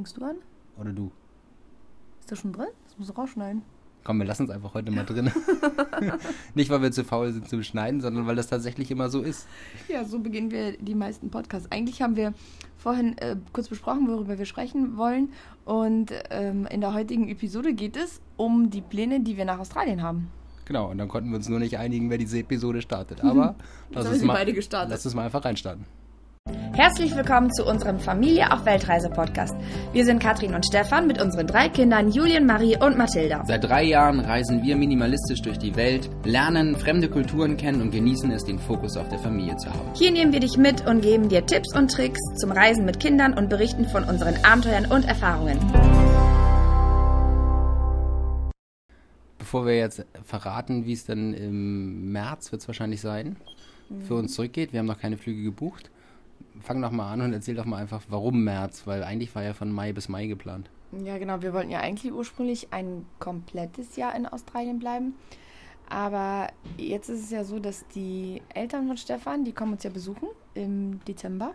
Fängst du an? Oder du? Ist das schon drin? Das musst du rausschneiden. Komm, wir lassen es einfach heute mal drin. Nicht, weil wir zu faul sind zum Schneiden, sondern weil das tatsächlich immer so ist. Ja, so beginnen wir die meisten Podcasts. Eigentlich haben wir vorhin äh, kurz besprochen, worüber wir sprechen wollen. Und ähm, in der heutigen Episode geht es um die Pläne, die wir nach Australien haben. Genau, und dann konnten wir uns nur nicht einigen, wer diese Episode startet. Aber lass, uns mal, beide gestartet. lass uns mal einfach reinstarten. Herzlich willkommen zu unserem Familie auf Weltreise Podcast. Wir sind Katrin und Stefan mit unseren drei Kindern Julien, Marie und Mathilda. Seit drei Jahren reisen wir minimalistisch durch die Welt, lernen fremde Kulturen kennen und genießen es, den Fokus auf der Familie zu haben. Hier nehmen wir dich mit und geben dir Tipps und Tricks zum Reisen mit Kindern und berichten von unseren Abenteuern und Erfahrungen. Bevor wir jetzt verraten, wie es dann im März wird es wahrscheinlich sein, für uns zurückgeht, wir haben noch keine Flüge gebucht. Fang doch mal an und erzähl doch mal einfach, warum März, weil eigentlich war ja von Mai bis Mai geplant. Ja, genau. Wir wollten ja eigentlich ursprünglich ein komplettes Jahr in Australien bleiben. Aber jetzt ist es ja so, dass die Eltern von Stefan, die kommen uns ja besuchen im Dezember.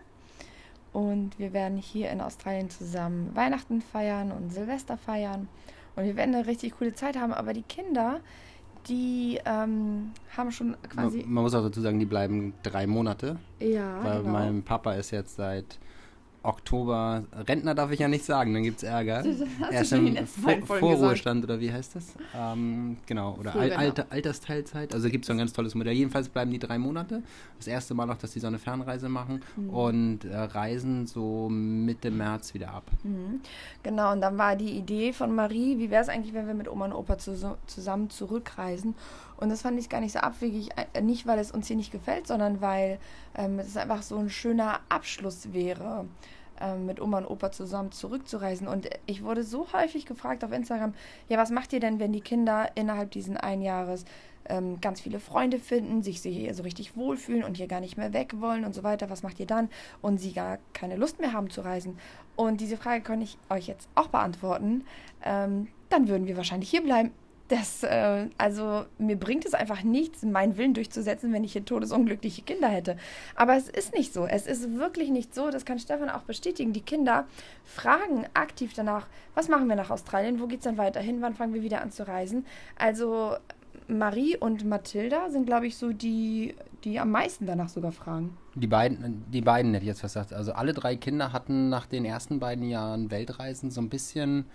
Und wir werden hier in Australien zusammen Weihnachten feiern und Silvester feiern. Und wir werden eine richtig coole Zeit haben. Aber die Kinder, die ähm, haben schon quasi. Man, man muss auch dazu sagen, die bleiben drei Monate, ja, weil genau. mein Papa ist jetzt seit Oktober, Rentner darf ich ja nicht sagen, dann gibt es Ärger. Er den im Vor Vorruhestand oder wie heißt das? Ähm, genau, oder Al Frührentner. Alter, Altersteilzeit. Also gibt es so ein ganz tolles Modell. Jedenfalls bleiben die drei Monate. Das erste Mal noch, dass die so eine Fernreise machen Mhm. und äh, reisen so Mitte März wieder ab. Mhm. Genau, und dann war die Idee von Marie, wie wäre es eigentlich, wenn wir mit Oma und Opa zus zusammen zurückreisen? Und das fand ich gar nicht so abwegig, äh, nicht weil es uns hier nicht gefällt, sondern weil ähm, es einfach so ein schöner Abschluss wäre, mit Oma und Opa zusammen zurückzureisen. Und ich wurde so häufig gefragt auf Instagram, ja, was macht ihr denn, wenn die Kinder innerhalb diesen ein Jahres ähm, ganz viele Freunde finden, sich hier so richtig wohlfühlen und hier gar nicht mehr weg wollen und so weiter, was macht ihr dann? Und sie gar keine Lust mehr haben zu reisen. Und diese Frage kann ich euch jetzt auch beantworten. Ähm, dann würden wir wahrscheinlich hier bleiben. Das, äh, also mir bringt es einfach nichts, meinen Willen durchzusetzen, wenn ich hier todesunglückliche Kinder hätte. Aber es ist nicht so. Es ist wirklich nicht so. Das kann Stefan auch bestätigen. Die Kinder fragen aktiv danach, was machen wir nach Australien? Wo geht es dann weiterhin? Wann fangen wir wieder an zu reisen? Also Marie und Mathilda sind, glaube ich, so die, die am meisten danach sogar fragen. Die beiden, die beiden hätte ich jetzt gesagt. Also alle drei Kinder hatten nach den ersten beiden Jahren Weltreisen so ein bisschen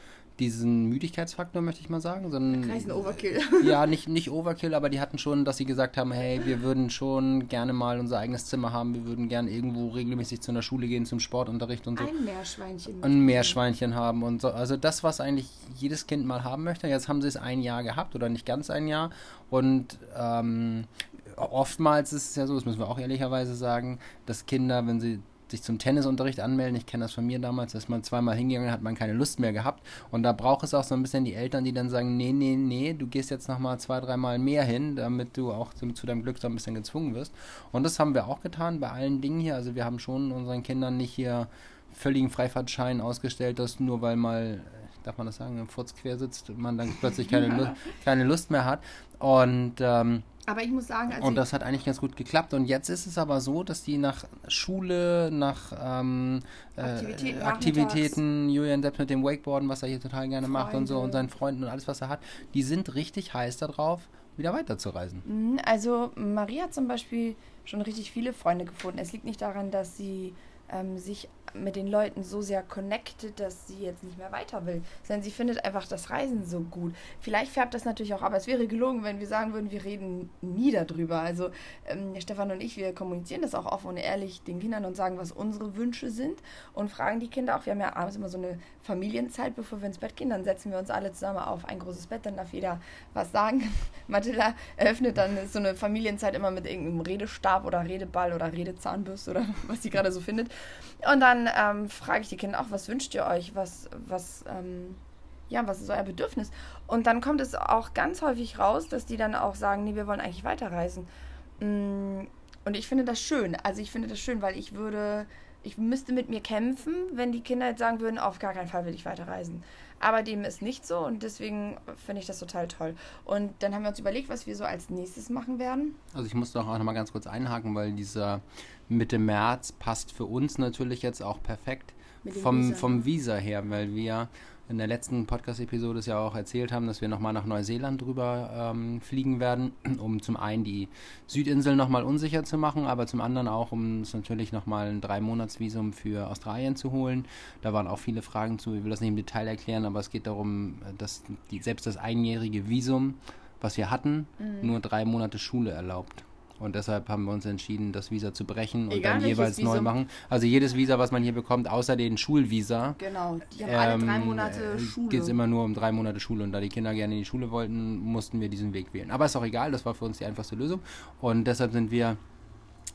diesen Müdigkeitsfaktor, möchte ich mal sagen. So ein, Overkill. ja, nicht, nicht Overkill, aber die hatten schon, dass sie gesagt haben, hey, wir würden schon gerne mal unser eigenes Zimmer haben, wir würden gerne irgendwo regelmäßig zu einer Schule gehen, zum Sportunterricht und so. Ein Meerschweinchen. Ein Meerschweinchen haben und so. Also das, was eigentlich jedes Kind mal haben möchte. Jetzt haben sie es ein Jahr gehabt oder nicht ganz ein Jahr. Und ähm, oftmals ist es ja so, das müssen wir auch ehrlicherweise sagen, dass Kinder, wenn sie sich zum Tennisunterricht anmelden, ich kenne das von mir damals, dass man zweimal hingegangen hat, man keine Lust mehr gehabt. Und da braucht es auch so ein bisschen die Eltern, die dann sagen, nee, nee, nee, du gehst jetzt nochmal zwei, dreimal mehr hin, damit du auch zu, zu deinem Glück so ein bisschen gezwungen wirst. Und das haben wir auch getan bei allen Dingen hier. Also wir haben schon unseren Kindern nicht hier völligen Freifahrtschein ausgestellt, dass nur weil mal, darf man das sagen, im Furz quer sitzt, man dann plötzlich keine, Lu keine Lust mehr hat. Und, ähm, Aber ich muss sagen, als und das hat eigentlich ganz gut geklappt. Und jetzt ist es aber so, dass die nach Schule, nach ähm, äh, Aktivitäten Aktivitäten, Julian selbst mit dem Wakeboarden, was er hier total gerne macht und so, Freunde. und seinen Freunden und alles, was er hat, die sind richtig heiß darauf, wieder weiterzureisen. Mhm, Also Maria hat zum Beispiel schon richtig viele Freunde gefunden. Es liegt nicht daran, dass sie ähm, sich mit den Leuten so sehr connected, dass sie jetzt nicht mehr weiter will, sondern sie findet einfach das Reisen so gut. Vielleicht färbt das natürlich auch, aber es wäre gelogen, wenn wir sagen würden, wir reden nie darüber. Also ähm, Stefan und ich, wir kommunizieren das auch offen und ehrlich den Kindern und sagen, was unsere Wünsche sind und fragen die Kinder auch. Wir haben ja abends immer so eine Familienzeit, bevor wir ins Bett gehen. Dann setzen wir uns alle zusammen auf ein großes Bett, dann darf jeder was sagen. Mathilda eröffnet dann so eine Familienzeit immer mit irgendeinem Redestab oder Redeball oder Redezahnbürste oder was sie gerade so findet. Und dann ähm, frage ich die Kinder auch, was wünscht ihr euch? Was, was, ähm, ja, was ist euer Bedürfnis? Und dann kommt es auch ganz häufig raus, dass die dann auch sagen, nee, wir wollen eigentlich weiterreisen. Mm, Und ich finde das schön. Also ich finde das schön, weil ich würde, ich müsste mit mir kämpfen, wenn die Kinder jetzt sagen würden, auf gar keinen Fall will ich weiterreisen. Aber dem ist nicht so und deswegen finde ich das total toll. Und dann haben wir uns überlegt, was wir so als nächstes machen werden. Also ich muss doch auch nochmal ganz kurz einhaken, weil dieser Mitte März passt für uns natürlich jetzt auch perfekt, vom, Visa, vom ne? Visa her, weil wir in der letzten Podcast-Episode es ja auch erzählt haben, dass wir nochmal nach Neuseeland drüber ähm, fliegen werden, um zum einen die Südinseln nochmal unsicher zu machen, aber zum anderen auch, um uns natürlich nochmal ein Drei-Monats-Visum für Australien zu holen. Da waren auch viele Fragen zu, ich will das nicht im Detail erklären, aber es geht darum, dass die, selbst das einjährige Visum, was wir hatten, Mhm. nur drei Monate Schule erlaubt. Und deshalb haben wir uns entschieden, das Visa zu brechen und Egal dann jeweils neu Visum. machen. Also jedes Visa, was man hier bekommt, außer den Schulvisa, Genau, die haben alle drei ähm, Monate äh, Schule. Geht es immer nur um drei Monate Schule und da die Kinder gerne in die Schule wollten, mussten wir diesen Weg wählen. Aber ist auch egal, das war für uns die einfachste Lösung und deshalb sind wir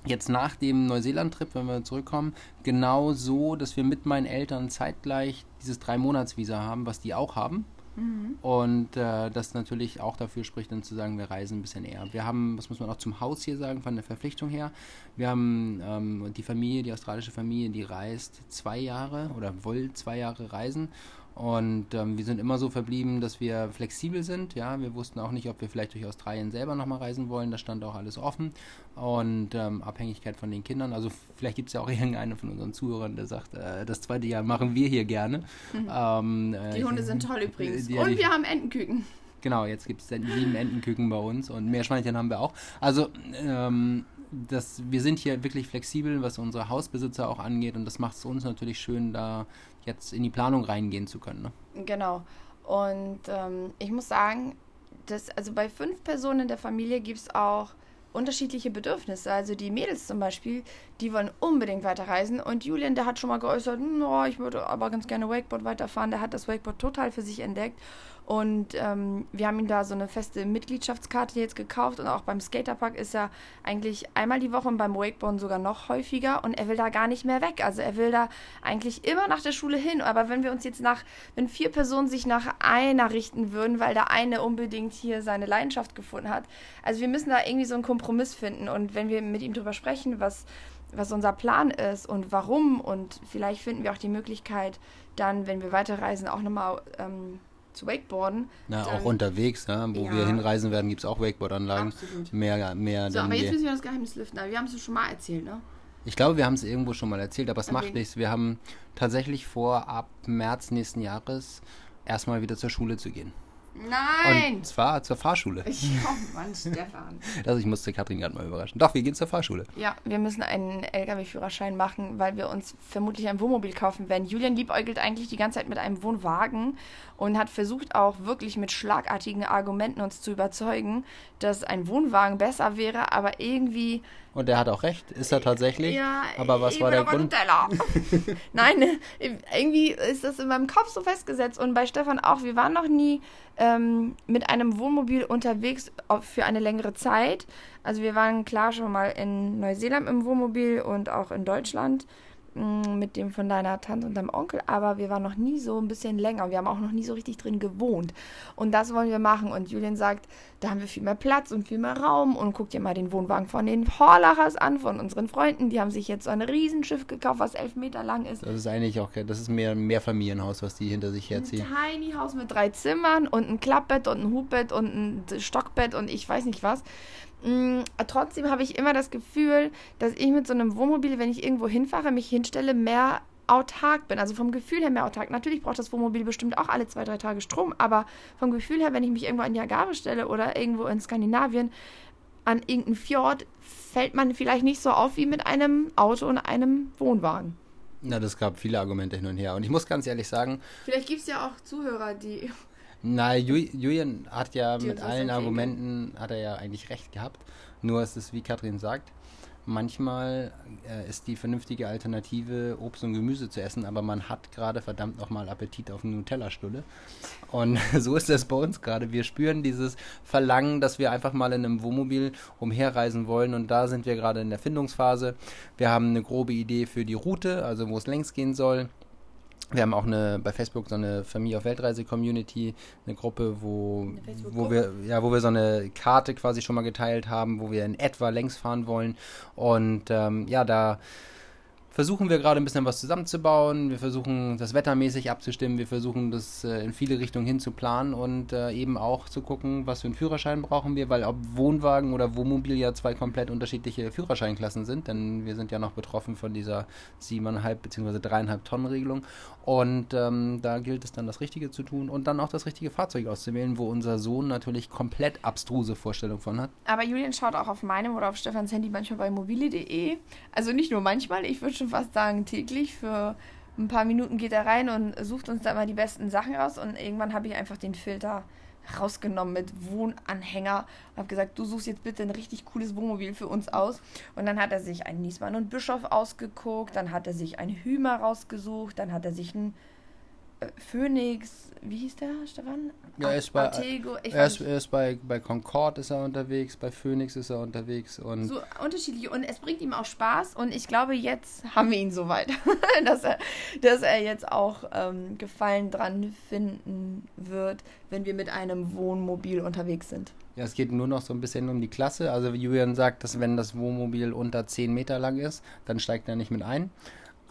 jetzt nach dem Neuseeland-Trip, wenn wir zurückkommen, genau so, dass wir mit meinen Eltern zeitgleich dieses Drei-Monats-Visa haben, was die auch haben. Und äh, das natürlich auch dafür spricht, dann zu sagen, wir reisen ein bisschen eher. Wir haben, was muss man auch zum Haus hier sagen, von der Verpflichtung her, wir haben ähm, die Familie, die australische Familie, die reist zwei Jahre oder will zwei Jahre reisen. Und ähm, wir sind immer so verblieben, dass wir flexibel sind. Ja, wir wussten auch nicht, ob wir vielleicht durch Australien selber nochmal reisen wollen. Da stand auch alles offen. Und ähm, Abhängigkeit von den Kindern. Also vielleicht gibt es ja auch irgendeinen von unseren Zuhörern, der sagt, äh, das zweite Jahr machen wir hier gerne. Ähm, äh, Mhm. die Hunde sind toll übrigens. die- und die- wir haben Entenküken. Genau, jetzt gibt es sieben Entenküken bei uns und Meerschweinchen haben wir auch. Also, ähm, das, wir sind hier wirklich flexibel, was unsere Hausbesitzer auch angeht und das macht es uns natürlich schön, da jetzt in die Planung reingehen zu können. Ne? Genau. Und ähm, ich muss sagen, dass, also bei fünf Personen in der Familie gibt es auch unterschiedliche Bedürfnisse. Also die Mädels zum Beispiel, die wollen unbedingt weiterreisen. Und Julian, der hat schon mal geäußert, "Hm, oh, ich würde aber ganz gerne Wakeboard weiterfahren. Der hat das Wakeboard total für sich entdeckt. Und ähm, wir haben ihm da so eine feste Mitgliedschaftskarte jetzt gekauft. Und auch beim Skaterpark ist er eigentlich einmal die Woche und beim Wakeboarden sogar noch häufiger. Und er will da gar nicht mehr weg. Also er will da eigentlich immer nach der Schule hin. Aber wenn wir uns jetzt nach, wenn vier Personen sich nach einer richten würden, weil der eine unbedingt hier seine Leidenschaft gefunden hat. Also wir müssen da irgendwie so einen Kompromiss finden. Und wenn wir mit ihm drüber sprechen, was was unser Plan ist und warum und vielleicht finden wir auch die Möglichkeit, dann, wenn wir weiterreisen, auch nochmal ähm, zu Wakeboarden. Na, Dann- auch unterwegs, ne, wo Ja. wir hinreisen werden, gibt es auch Wakeboard-Anlagen. Absolut. Mehr, mehr So, aber jetzt je. müssen wir das Geheimnis lüften. Aber wir haben es schon mal erzählt, ne? Ich glaube, wir haben es irgendwo schon mal erzählt, aber es macht nichts. Wir haben tatsächlich vor, ab März nächsten Jahres erstmal wieder zur Schule zu gehen. Nein! Und zwar zur Fahrschule. Oh Mann, Stefan. Also ich musste Katrin gerade mal überraschen. Doch, wir gehen zur Fahrschule. Ja, wir müssen einen LKW-Führerschein machen, weil wir uns vermutlich ein Wohnmobil kaufen werden. Julian liebäugelt eigentlich die ganze Zeit mit einem Wohnwagen und hat versucht auch wirklich mit schlagartigen Argumenten uns zu überzeugen, dass ein Wohnwagen besser wäre, aber irgendwie Und er hat auch recht, ist er tatsächlich. Ja, aber was ich war der Grund? Nutella. Nein, ne, irgendwie ist das in meinem Kopf so festgesetzt. Und bei Stefan auch. Wir waren noch nie ähm, mit einem Wohnmobil unterwegs für eine längere Zeit. Also wir waren klar schon mal in Neuseeland im Wohnmobil und auch in Deutschland mit dem von deiner Tante und deinem Onkel, aber wir waren noch nie so ein bisschen länger. Wir haben auch noch nie so richtig drin gewohnt. Und das wollen wir machen. Und Julian sagt, da haben wir viel mehr Platz und viel mehr Raum. Und guck dir mal den Wohnwagen von den Horlachers an, von unseren Freunden. Die haben sich jetzt so ein Riesenschiff gekauft, was elf Meter lang ist. Das ist eigentlich auch, das ist mehr ein Mehrfamilienhaus, was die hinter sich Ein herziehen. Tiny Haus mit drei Zimmern und ein Klappbett und ein Hutbett und ein Stockbett und ich weiß nicht was. Mm, Trotzdem habe ich immer das Gefühl, dass ich mit so einem Wohnmobil, wenn ich irgendwo hinfahre, mich hinstelle, mehr autark bin. Also vom Gefühl her mehr autark. Natürlich braucht das Wohnmobil bestimmt auch alle zwei, drei Tage Strom, aber vom Gefühl her, wenn ich mich irgendwo an die Agave stelle oder irgendwo in Skandinavien an irgendeinen Fjord, fällt man vielleicht nicht so auf wie mit einem Auto und einem Wohnwagen. Na, das gab viele Argumente hin und her. Und ich muss ganz ehrlich sagen, Vielleicht gibt es ja auch Zuhörer, die na, Ju- Julian hat ja Die mit allen Argumenten, hat er ja eigentlich recht gehabt. Nur ist es, wie Katrin sagt, manchmal äh, ist die vernünftige Alternative, Obst und Gemüse zu essen, aber man hat gerade verdammt nochmal Appetit auf eine Nutella-Stulle. Und so ist das bei uns gerade. Wir spüren dieses Verlangen, dass wir einfach mal in einem Wohnmobil umherreisen wollen. Und da sind wir gerade in der Findungsphase. Wir haben eine grobe Idee für die Route, also wo es längs gehen soll. Wir haben auch eine bei Facebook so eine Familie auf Weltreise Community, eine Gruppe, wo, wo wir ja, wo wir so eine Karte quasi schon mal geteilt haben, wo wir in etwa längs fahren wollen. Und ähm, ja, da versuchen wir gerade ein bisschen was zusammenzubauen. Wir versuchen das wettermäßig abzustimmen. Wir versuchen das äh, in viele Richtungen hin zu planen und äh, eben auch zu gucken, was für einen Führerschein brauchen wir, weil ob Wohnwagen oder Wohnmobil ja zwei komplett unterschiedliche Führerscheinklassen sind, denn wir sind ja noch betroffen von dieser 7,5 bzw. 3,5 Tonnen Regelung. Und ähm, da gilt es dann das Richtige zu tun und dann auch das richtige Fahrzeug auszuwählen, wo unser Sohn natürlich komplett abstruse Vorstellungen von hat. Aber Julian schaut auch auf meinem oder auf Stefans Handy manchmal bei mobile.de. Also nicht nur manchmal, ich würde schon fast sagen täglich. Für ein paar Minuten geht er rein und sucht uns da mal die besten Sachen raus. Und irgendwann habe ich einfach den Filter rausgenommen mit Wohnanhänger und habe gesagt, du suchst jetzt bitte ein richtig cooles Wohnmobil für uns aus. Und dann hat er sich einen Niesmann und Bischof ausgeguckt, dann hat er sich einen Hümer rausgesucht, dann hat er sich einen Phoenix, wie hieß der, Stefan? Ja, er ist bei, Artego, er ist, er ist bei, bei Concord ist er unterwegs, bei Phoenix ist er unterwegs und so unterschiedlich und es bringt ihm auch Spaß und ich glaube jetzt haben wir ihn so weit, dass er, dass er jetzt auch ähm, Gefallen dran finden wird, wenn wir mit einem Wohnmobil unterwegs sind. Ja, es geht nur noch so ein bisschen um die Klasse. Also Julian sagt, dass wenn das Wohnmobil unter 10 Meter lang ist, dann steigt er nicht mit ein.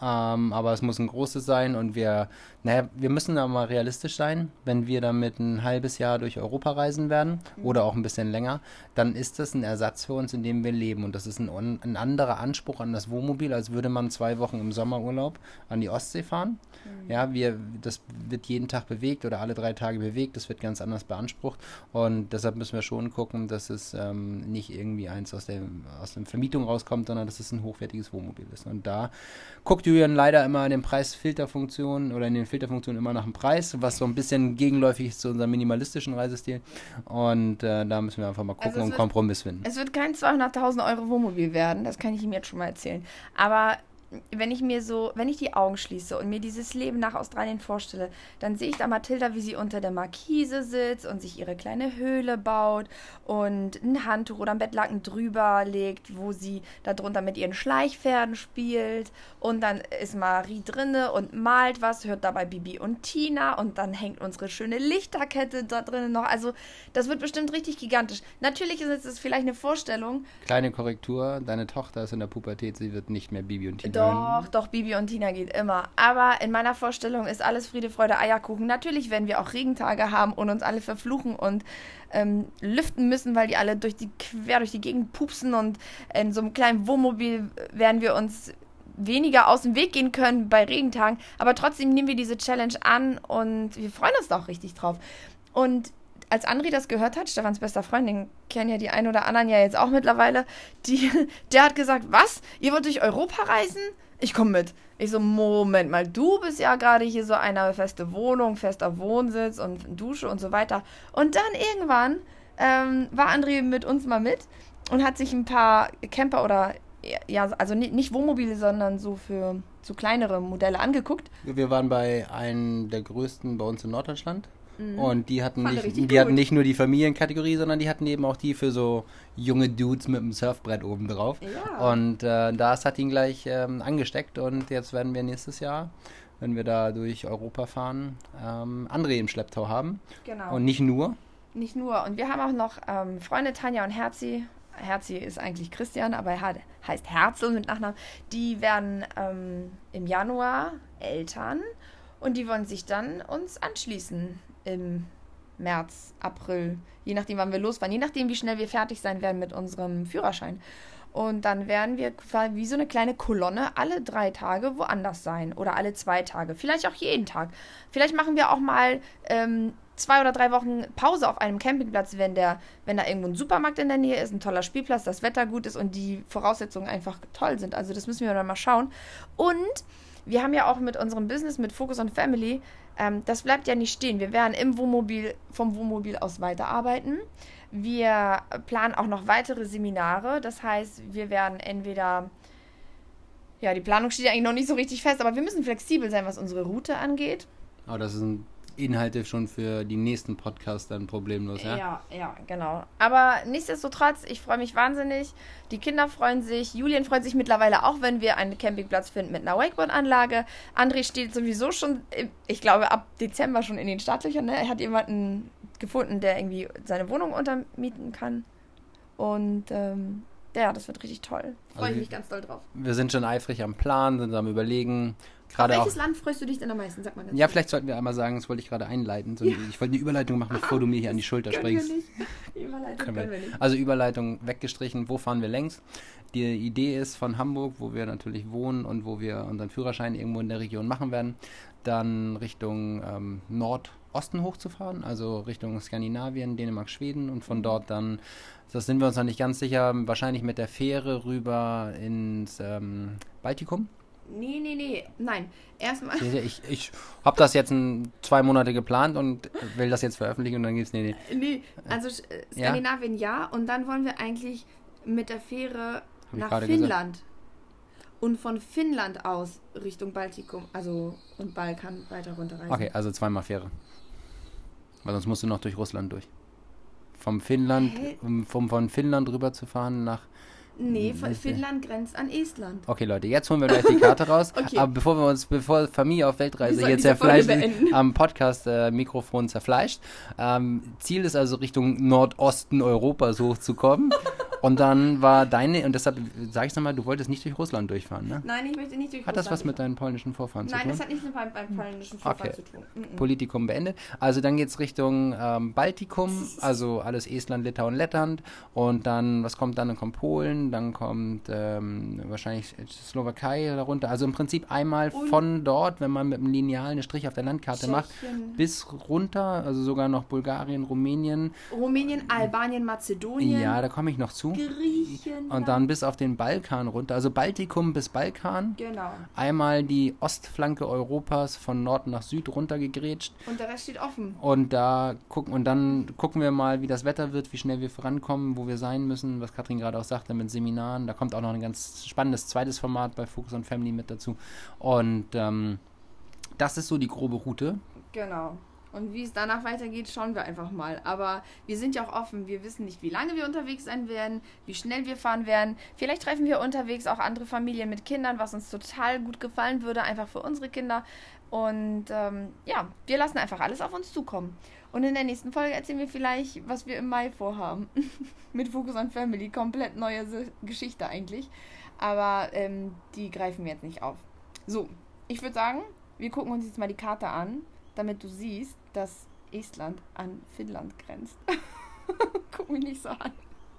Ähm, aber es muss ein großes sein und wir, naja, wir müssen da mal realistisch sein. Wenn wir damit ein halbes Jahr durch Europa reisen werden oder auch ein bisschen länger, dann ist das ein Ersatz für uns, in dem wir leben. Und das ist ein, ein anderer Anspruch an das Wohnmobil, als würde man zwei Wochen im Sommerurlaub an die Ostsee fahren. Mhm. Ja, wir, das wird jeden Tag bewegt oder alle drei Tage bewegt. Das wird ganz anders beansprucht. Und deshalb müssen wir schon gucken, dass es ähm, nicht irgendwie eins aus der, aus der Vermietung rauskommt, sondern dass es ein hochwertiges Wohnmobil ist. Und da guckt Julian leider immer in den Preisfilterfunktionen oder in den Filterfunktionen immer nach dem Preis, was so ein bisschen gegenläufig ist zu unserem minimalistischen Reisestil. Und äh, da müssen wir einfach mal gucken also und einen Kompromiss finden. Es wird kein 200.000 Euro Wohnmobil werden, das kann ich ihm jetzt schon mal erzählen. Aber wenn ich mir so, wenn ich die Augen schließe und mir dieses Leben nach Australien vorstelle, dann sehe ich da Mathilda, wie sie unter der Markise sitzt und sich ihre kleine Höhle baut und ein Handtuch oder ein Bettlaken drüber legt, wo sie darunter mit ihren Schleichpferden spielt und dann ist Marie drinne und malt was, hört dabei Bibi und Tina und dann hängt unsere schöne Lichterkette da drinnen noch. Also das wird bestimmt richtig gigantisch. Natürlich ist es vielleicht eine Vorstellung. Kleine Korrektur, deine Tochter ist in der Pubertät, sie wird nicht mehr Bibi und Tina. Doch, doch, Bibi und Tina geht immer. Aber in meiner Vorstellung ist alles Friede, Freude, Eierkuchen. Natürlich werden wir auch Regentage haben und uns alle verfluchen und ähm, lüften müssen, weil die alle durch die, quer durch die Gegend pupsen und in so einem kleinen Wohnmobil werden wir uns weniger aus dem Weg gehen können bei Regentagen. Aber trotzdem nehmen wir diese Challenge an und wir freuen uns da auch richtig drauf. Und als Andri das gehört hat, Stefans bester Freund, den kennen ja die ein oder anderen ja jetzt auch mittlerweile, die, der hat gesagt, was? Ihr wollt durch Europa reisen? Ich komme mit. Ich so, Moment mal, du bist ja gerade hier so eine feste Wohnung, fester Wohnsitz und Dusche und so weiter. Und dann irgendwann ähm, war André mit uns mal mit und hat sich ein paar Camper oder, ja, also nicht Wohnmobile, sondern so für so kleinere Modelle angeguckt. Wir waren bei einem der größten bei uns in Norddeutschland. Mhm. Und die hatten, nicht, die hatten nicht nur die Familienkategorie, sondern die hatten eben auch die für so junge Dudes mit einem Surfbrett oben drauf. Ja. Und äh, das hat ihn gleich ähm, angesteckt und jetzt werden wir nächstes Jahr, wenn wir da durch Europa fahren, ähm, André im Schlepptau haben. Genau. Und nicht nur. Nicht nur. Und wir haben auch noch ähm, Freunde Tanja und Herzi. Herzi ist eigentlich Christian, aber er hat, heißt Herzl mit Nachnamen. Die werden ähm, im Januar Eltern und die wollen sich dann uns anschließen im März, April, je nachdem, wann wir losfahren, je nachdem, wie schnell wir fertig sein werden mit unserem Führerschein. Und dann werden wir wie so eine kleine Kolonne alle drei Tage woanders sein oder alle zwei Tage, vielleicht auch jeden Tag. Vielleicht machen wir auch mal ähm, zwei oder drei Wochen Pause auf einem Campingplatz, wenn der, wenn da irgendwo ein Supermarkt in der Nähe ist, ein toller Spielplatz, das Wetter gut ist und die Voraussetzungen einfach toll sind. Also das müssen wir dann mal schauen. Und wir haben ja auch mit unserem Business, mit Focus on Family, ähm, das bleibt ja nicht stehen. Wir werden im Wohnmobil, vom Wohnmobil aus weiterarbeiten. Wir planen auch noch weitere Seminare. Das heißt, wir werden entweder, ja, die Planung steht ja eigentlich noch nicht so richtig fest, aber wir müssen flexibel sein, was unsere Route angeht. Aber das ist ein Inhalte schon für die nächsten Podcasts dann problemlos, ja? Ja, ja, genau. Aber nichtsdestotrotz, ich freue mich wahnsinnig. Die Kinder freuen sich. Julian freut sich mittlerweile auch, wenn wir einen Campingplatz finden mit einer Wakeboard-Anlage. André steht sowieso schon, ich glaube, ab Dezember schon in den Startlöchern. Ne? Er hat jemanden gefunden, der irgendwie seine Wohnung untermieten kann. Und ähm, Ja, das wird richtig toll. Freue Also ich mich ganz doll drauf. Wir sind schon eifrig am Plan, sind am Überlegen. Auf Gerade auch. welches Land freust du dich denn am meisten? Sag mal Ja, vielleicht sollten wir einmal sagen, das wollte ich gerade einleiten. So, Ich wollte eine Überleitung machen, bevor du mir hier an die Schulter Können wir springst. nicht. Die Überleitung Können können wir. wir nicht. Also Überleitung weggestrichen, wo fahren wir längs? Die Idee ist von Hamburg, wo wir natürlich wohnen und wo wir unseren Führerschein irgendwo in der Region machen werden, dann Richtung ähm, Nordosten hochzufahren, also Richtung Skandinavien, Dänemark, Schweden und von dort dann, das sind wir uns noch nicht ganz sicher, wahrscheinlich mit der Fähre rüber ins ähm, Baltikum. Nee, nee, nee. Nein. Erstmal. Ich, ich, ich habe das jetzt ein, zwei Monate geplant und will das jetzt veröffentlichen und dann gibt's nee, nee. Nee, also äh, Skandinavien ja. und dann wollen wir eigentlich mit der Fähre ich nach gerade gesagt. Finnland. Und von Finnland aus Richtung Baltikum, also und Balkan weiter runterreisen. Okay, also zweimal Fähre. Weil sonst musst du noch durch Russland durch. Vom Finnland, Hä? um vom, von Finnland rüber zu fahren nach. Nee, nicht. Finnland grenzt an Estland. Okay, Leute, jetzt holen wir gleich die Karte raus. Okay. Aber bevor wir uns, bevor Familie auf Weltreise hier Folge zerfleischt, am Podcast äh, Mikrofon zerfleischt. Ähm, Ziel ist also Richtung Nordosten Europas hochzukommen. und dann war deine, und deshalb sage ich nochmal, du wolltest nicht durch Russland durchfahren, ne? Nein, ich möchte nicht durch Hat das was Russland mit deinen polnischen Vorfahren Nein, zu das tun? hat nichts mit meinem, meinem polnischen Vorfahren Okay. zu tun. Mhm. Politikum beendet. Also dann geht es Richtung ähm, Baltikum, also alles Estland, Litauen, Lettland. Und dann, was kommt dann? Dann kommt Polen, dann kommt ähm, wahrscheinlich Slowakei darunter. Also im Prinzip einmal Und- von dort, wenn man mit dem Lineal eine Strich auf der Landkarte macht, Tschechien, bis runter, also sogar noch Bulgarien, Rumänien. Rumänien, Albanien, Mazedonien, Ja, da komme ich noch zu. Griechenland. Und dann bis auf den Balkan runter, also Baltikum bis Balkan. Genau. Einmal die Ostflanke Europas von Nord nach Süd runtergegrätscht. Und der Rest steht offen. Und da gucken und dann gucken wir mal, wie das Wetter wird, wie schnell wir vorankommen, wo wir sein müssen, was Katrin gerade auch sagte mit Seminaren. Da kommt auch noch ein ganz spannendes zweites Format bei Focus on Family mit dazu. Und ähm, das ist so die grobe Route. Genau. Und wie es danach weitergeht, schauen wir einfach mal. Aber wir sind ja auch offen. Wir wissen nicht, wie lange wir unterwegs sein werden, wie schnell wir fahren werden. Vielleicht treffen wir unterwegs auch andere Familien mit Kindern, was uns total gut gefallen würde, einfach für unsere Kinder. Und ähm, ja, wir lassen einfach alles auf uns zukommen. Und in der nächsten Folge erzählen wir vielleicht, was wir im Mai vorhaben. mit Focus on Family. Komplett neue Geschichte eigentlich. Aber ähm, die greifen wir jetzt nicht auf. So, ich würde sagen, wir gucken uns jetzt mal die Karte an, damit du siehst, dass Estland an Finnland grenzt. Guck mich nicht so an.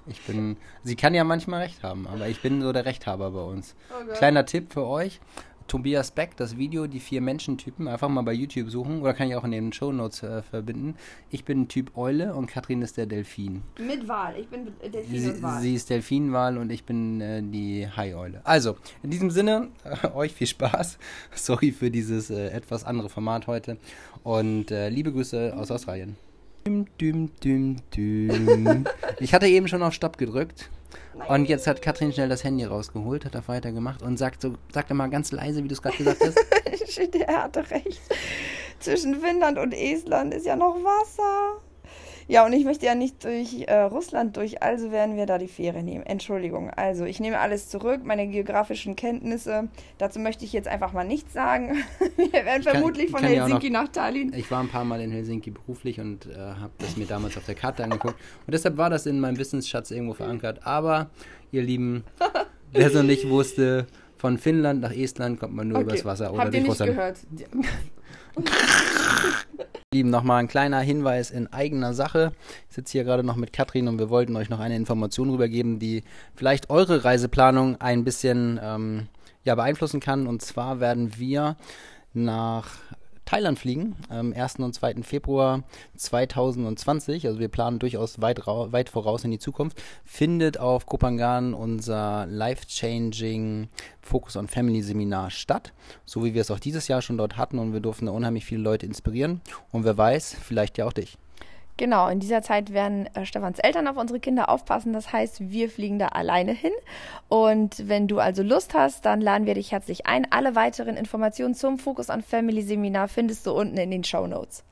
Ich bin, sie kann ja manchmal recht haben, aber ich bin so der Rechthaber bei uns. Oh. Kleiner Tipp für euch. Tobias Beck, das Video, die vier Menschentypen, einfach mal bei YouTube suchen oder kann ich auch in den Shownotes äh, verbinden. Ich bin Typ Eule und Katrin ist der Delfin. Mit Wahl. Ich bin Delfin Sie, und Wahl. sie ist Delfinwal und ich bin äh, die Haieule. Also, in diesem Sinne, euch viel Spaß. Sorry für dieses äh, etwas andere Format heute. Und äh, liebe Grüße aus Australien. Düm, düm, düm, düm. Ich hatte eben schon auf Stopp gedrückt. Und jetzt hat Katrin schnell das Handy rausgeholt, hat auf weitergemacht und sagt so, sagt mal ganz leise, wie du es gerade gesagt hast. Der hatte recht. Zwischen Finnland und Estland ist ja noch Wasser. Ja, und ich möchte ja nicht durch äh, Russland durch, also werden wir da die Fähre nehmen. Entschuldigung. Also, ich nehme alles zurück, meine geografischen Kenntnisse. Dazu möchte ich jetzt einfach mal nichts sagen. wir werden kann- vermutlich von ja Helsinki nach Tallinn. Ich war ein paar Mal in Helsinki beruflich und äh, habe das mir damals auf der Karte angeguckt. Und deshalb war das in meinem Wissensschatz irgendwo verankert. Aber, ihr Lieben, wer es noch nicht wusste, von Finnland nach Estland kommt man nur übers Wasser oder Habt ihr durch nicht Russland. gehört? Lieben, nochmal ein kleiner Hinweis in eigener Sache. Ich sitze hier gerade noch mit Katrin und wir wollten euch noch eine Information rübergeben, die vielleicht eure Reiseplanung ein bisschen ähm, ja, beeinflussen kann. Und zwar werden wir nach Thailand fliegen, am 1. und 2. Februar 2020. Also wir planen durchaus weit, weit voraus in die Zukunft. Findet auf Kopangan unser Life-Changing Focus on Family Seminar statt. So wie wir es auch dieses Jahr schon dort hatten und wir durften da unheimlich viele Leute inspirieren. Und wer weiß, vielleicht ja auch dich. Genau, in dieser Zeit werden äh, Stefans Eltern auf unsere Kinder aufpassen. Das heißt, wir fliegen da alleine hin. Und wenn du also Lust hast, dann laden wir dich herzlich ein. Alle weiteren Informationen zum Focus on Family Seminar findest du unten in den Show Notes.